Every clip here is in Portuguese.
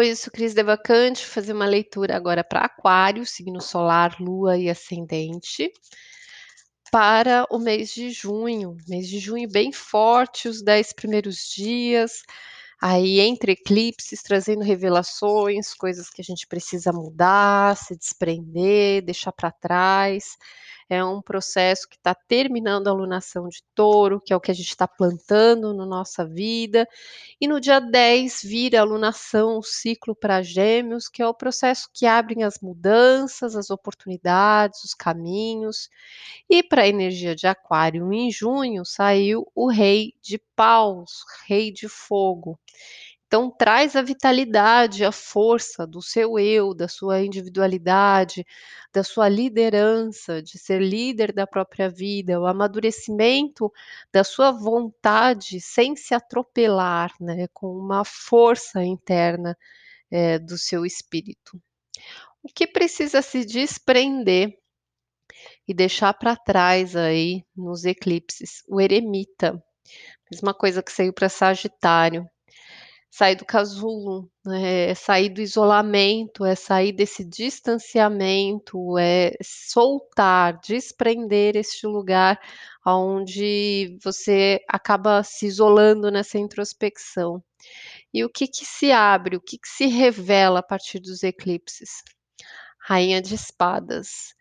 Oi, eu sou Cris Devacante, fazer uma leitura agora para Aquário, signo solar, lua e ascendente, para o mês de junho. Mês de junho bem forte, os dez primeiros dias, aí entre eclipses, trazendo revelações, coisas que a gente precisa mudar, se desprender, deixar para trás. É um processo que está terminando a alunação de touro, que é o que a gente está plantando na nossa vida. E no dia 10 vira a alunação, o ciclo para gêmeos, que é o processo que abre as mudanças, as oportunidades, os caminhos. E para a energia de aquário, em junho, saiu o rei de paus, rei de fogo. Então, traz a vitalidade, a força do seu eu, da sua individualidade, da sua liderança, de ser líder da própria vida, o amadurecimento da sua vontade sem se atropelar, né, com uma força interna é, do seu espírito. O que precisa se desprender e deixar para trás aí nos eclipses? O eremita, mesma coisa que saiu para Sagitário sair do casulo, né, é sair do isolamento, é sair desse distanciamento, é soltar, desprender este lugar onde você acaba se isolando nessa introspecção. E o que que se abre, o que que se revela a partir dos eclipses? Rainha de Espadas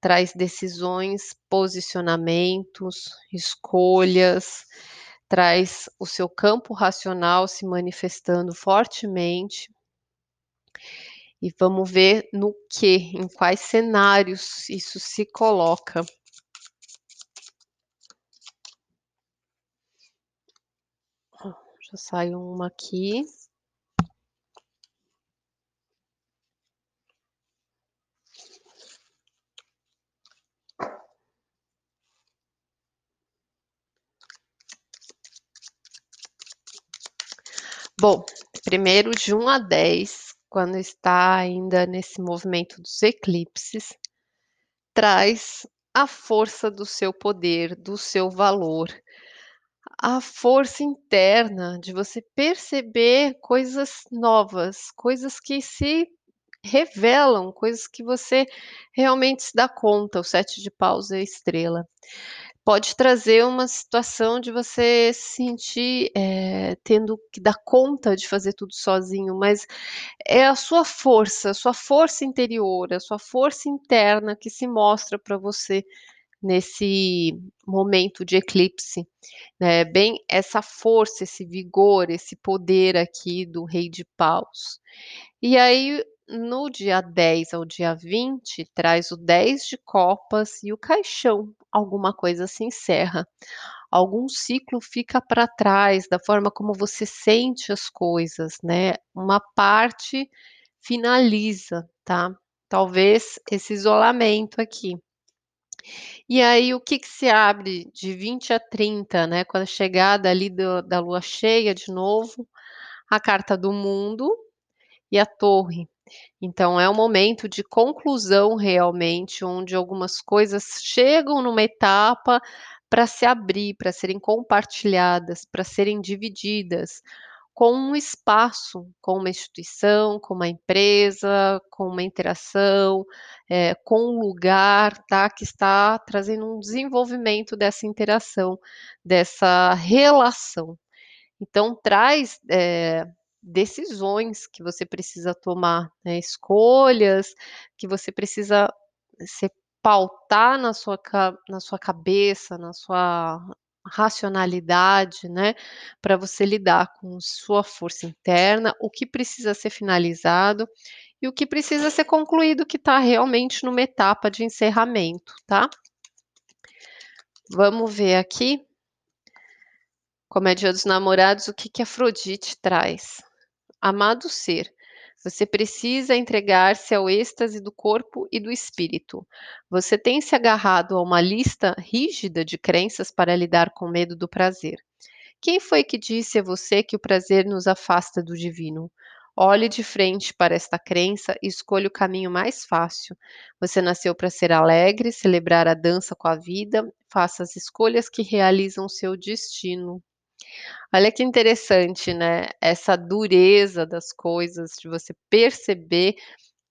traz decisões, posicionamentos, escolhas, traz o seu campo racional se manifestando fortemente. E vamos ver no que, em quais cenários isso se coloca. Já saiu uma aqui. Bom, primeiro de 1 a 10, quando está ainda nesse movimento dos eclipses, traz a força do seu poder, do seu valor, a força interna de você perceber coisas novas, coisas que se revelam, coisas que você realmente se dá conta. O sete de paus é estrela pode trazer uma situação de você se sentir é, tendo que dar conta de fazer tudo sozinho, mas é a sua força, a sua força interior, a sua força interna que se mostra para você nesse momento de eclipse, né? Bem essa força, esse vigor, esse poder aqui do Rei de Paus. E aí no dia 10 ao dia 20, traz o 10 de copas e o caixão. Alguma coisa se encerra. Algum ciclo fica para trás da forma como você sente as coisas, né? Uma parte finaliza, tá? Talvez esse isolamento aqui. E aí, o que que se abre de 20 a 30, né? Com a chegada ali do, da lua cheia de novo, a carta do mundo e a torre. Então é um momento de conclusão realmente, onde algumas coisas chegam numa etapa para se abrir, para serem compartilhadas, para serem divididas com um espaço, com uma instituição, com uma empresa, com uma interação, é, com um lugar, tá, que está trazendo um desenvolvimento dessa interação, dessa relação. Então traz é, decisões que você precisa tomar, né, escolhas que você precisa se pautar na sua, na sua cabeça, na sua racionalidade, né, para você lidar com sua força interna, o que precisa ser finalizado e o que precisa ser concluído, que está realmente numa etapa de encerramento, tá? Vamos ver aqui, como é dia dos namorados, o que que Afrodite traz. Amado ser, você precisa entregar-se ao êxtase do corpo e do espírito. Você tem se agarrado a uma lista rígida de crenças para lidar com o medo do prazer. Quem foi que disse a você que o prazer nos afasta do divino? Olhe de frente para esta crença e escolha o caminho mais fácil. Você nasceu para ser alegre, celebrar a dança com a vida, faça as escolhas que realizam seu destino. Olha que interessante, né, essa dureza das coisas, de você perceber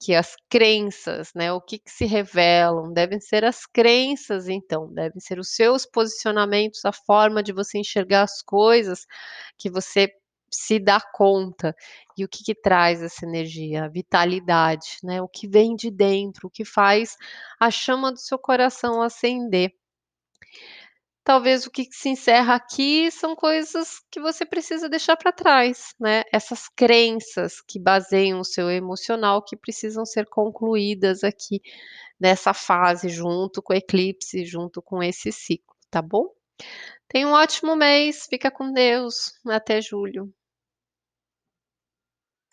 que as crenças, né, o que que se revelam, devem ser as crenças então, devem ser os seus posicionamentos, a forma de você enxergar as coisas, que você se dá conta. E o que que traz essa energia? A vitalidade, né, o que vem de dentro, o que faz a chama do seu coração acender. Talvez o que se encerra aqui são coisas que você precisa deixar para trás, né, essas crenças que baseiam o seu emocional, que precisam ser concluídas aqui, nessa fase, junto com o eclipse, junto com esse ciclo, tá bom? Tenha um ótimo mês, fica com Deus, até julho.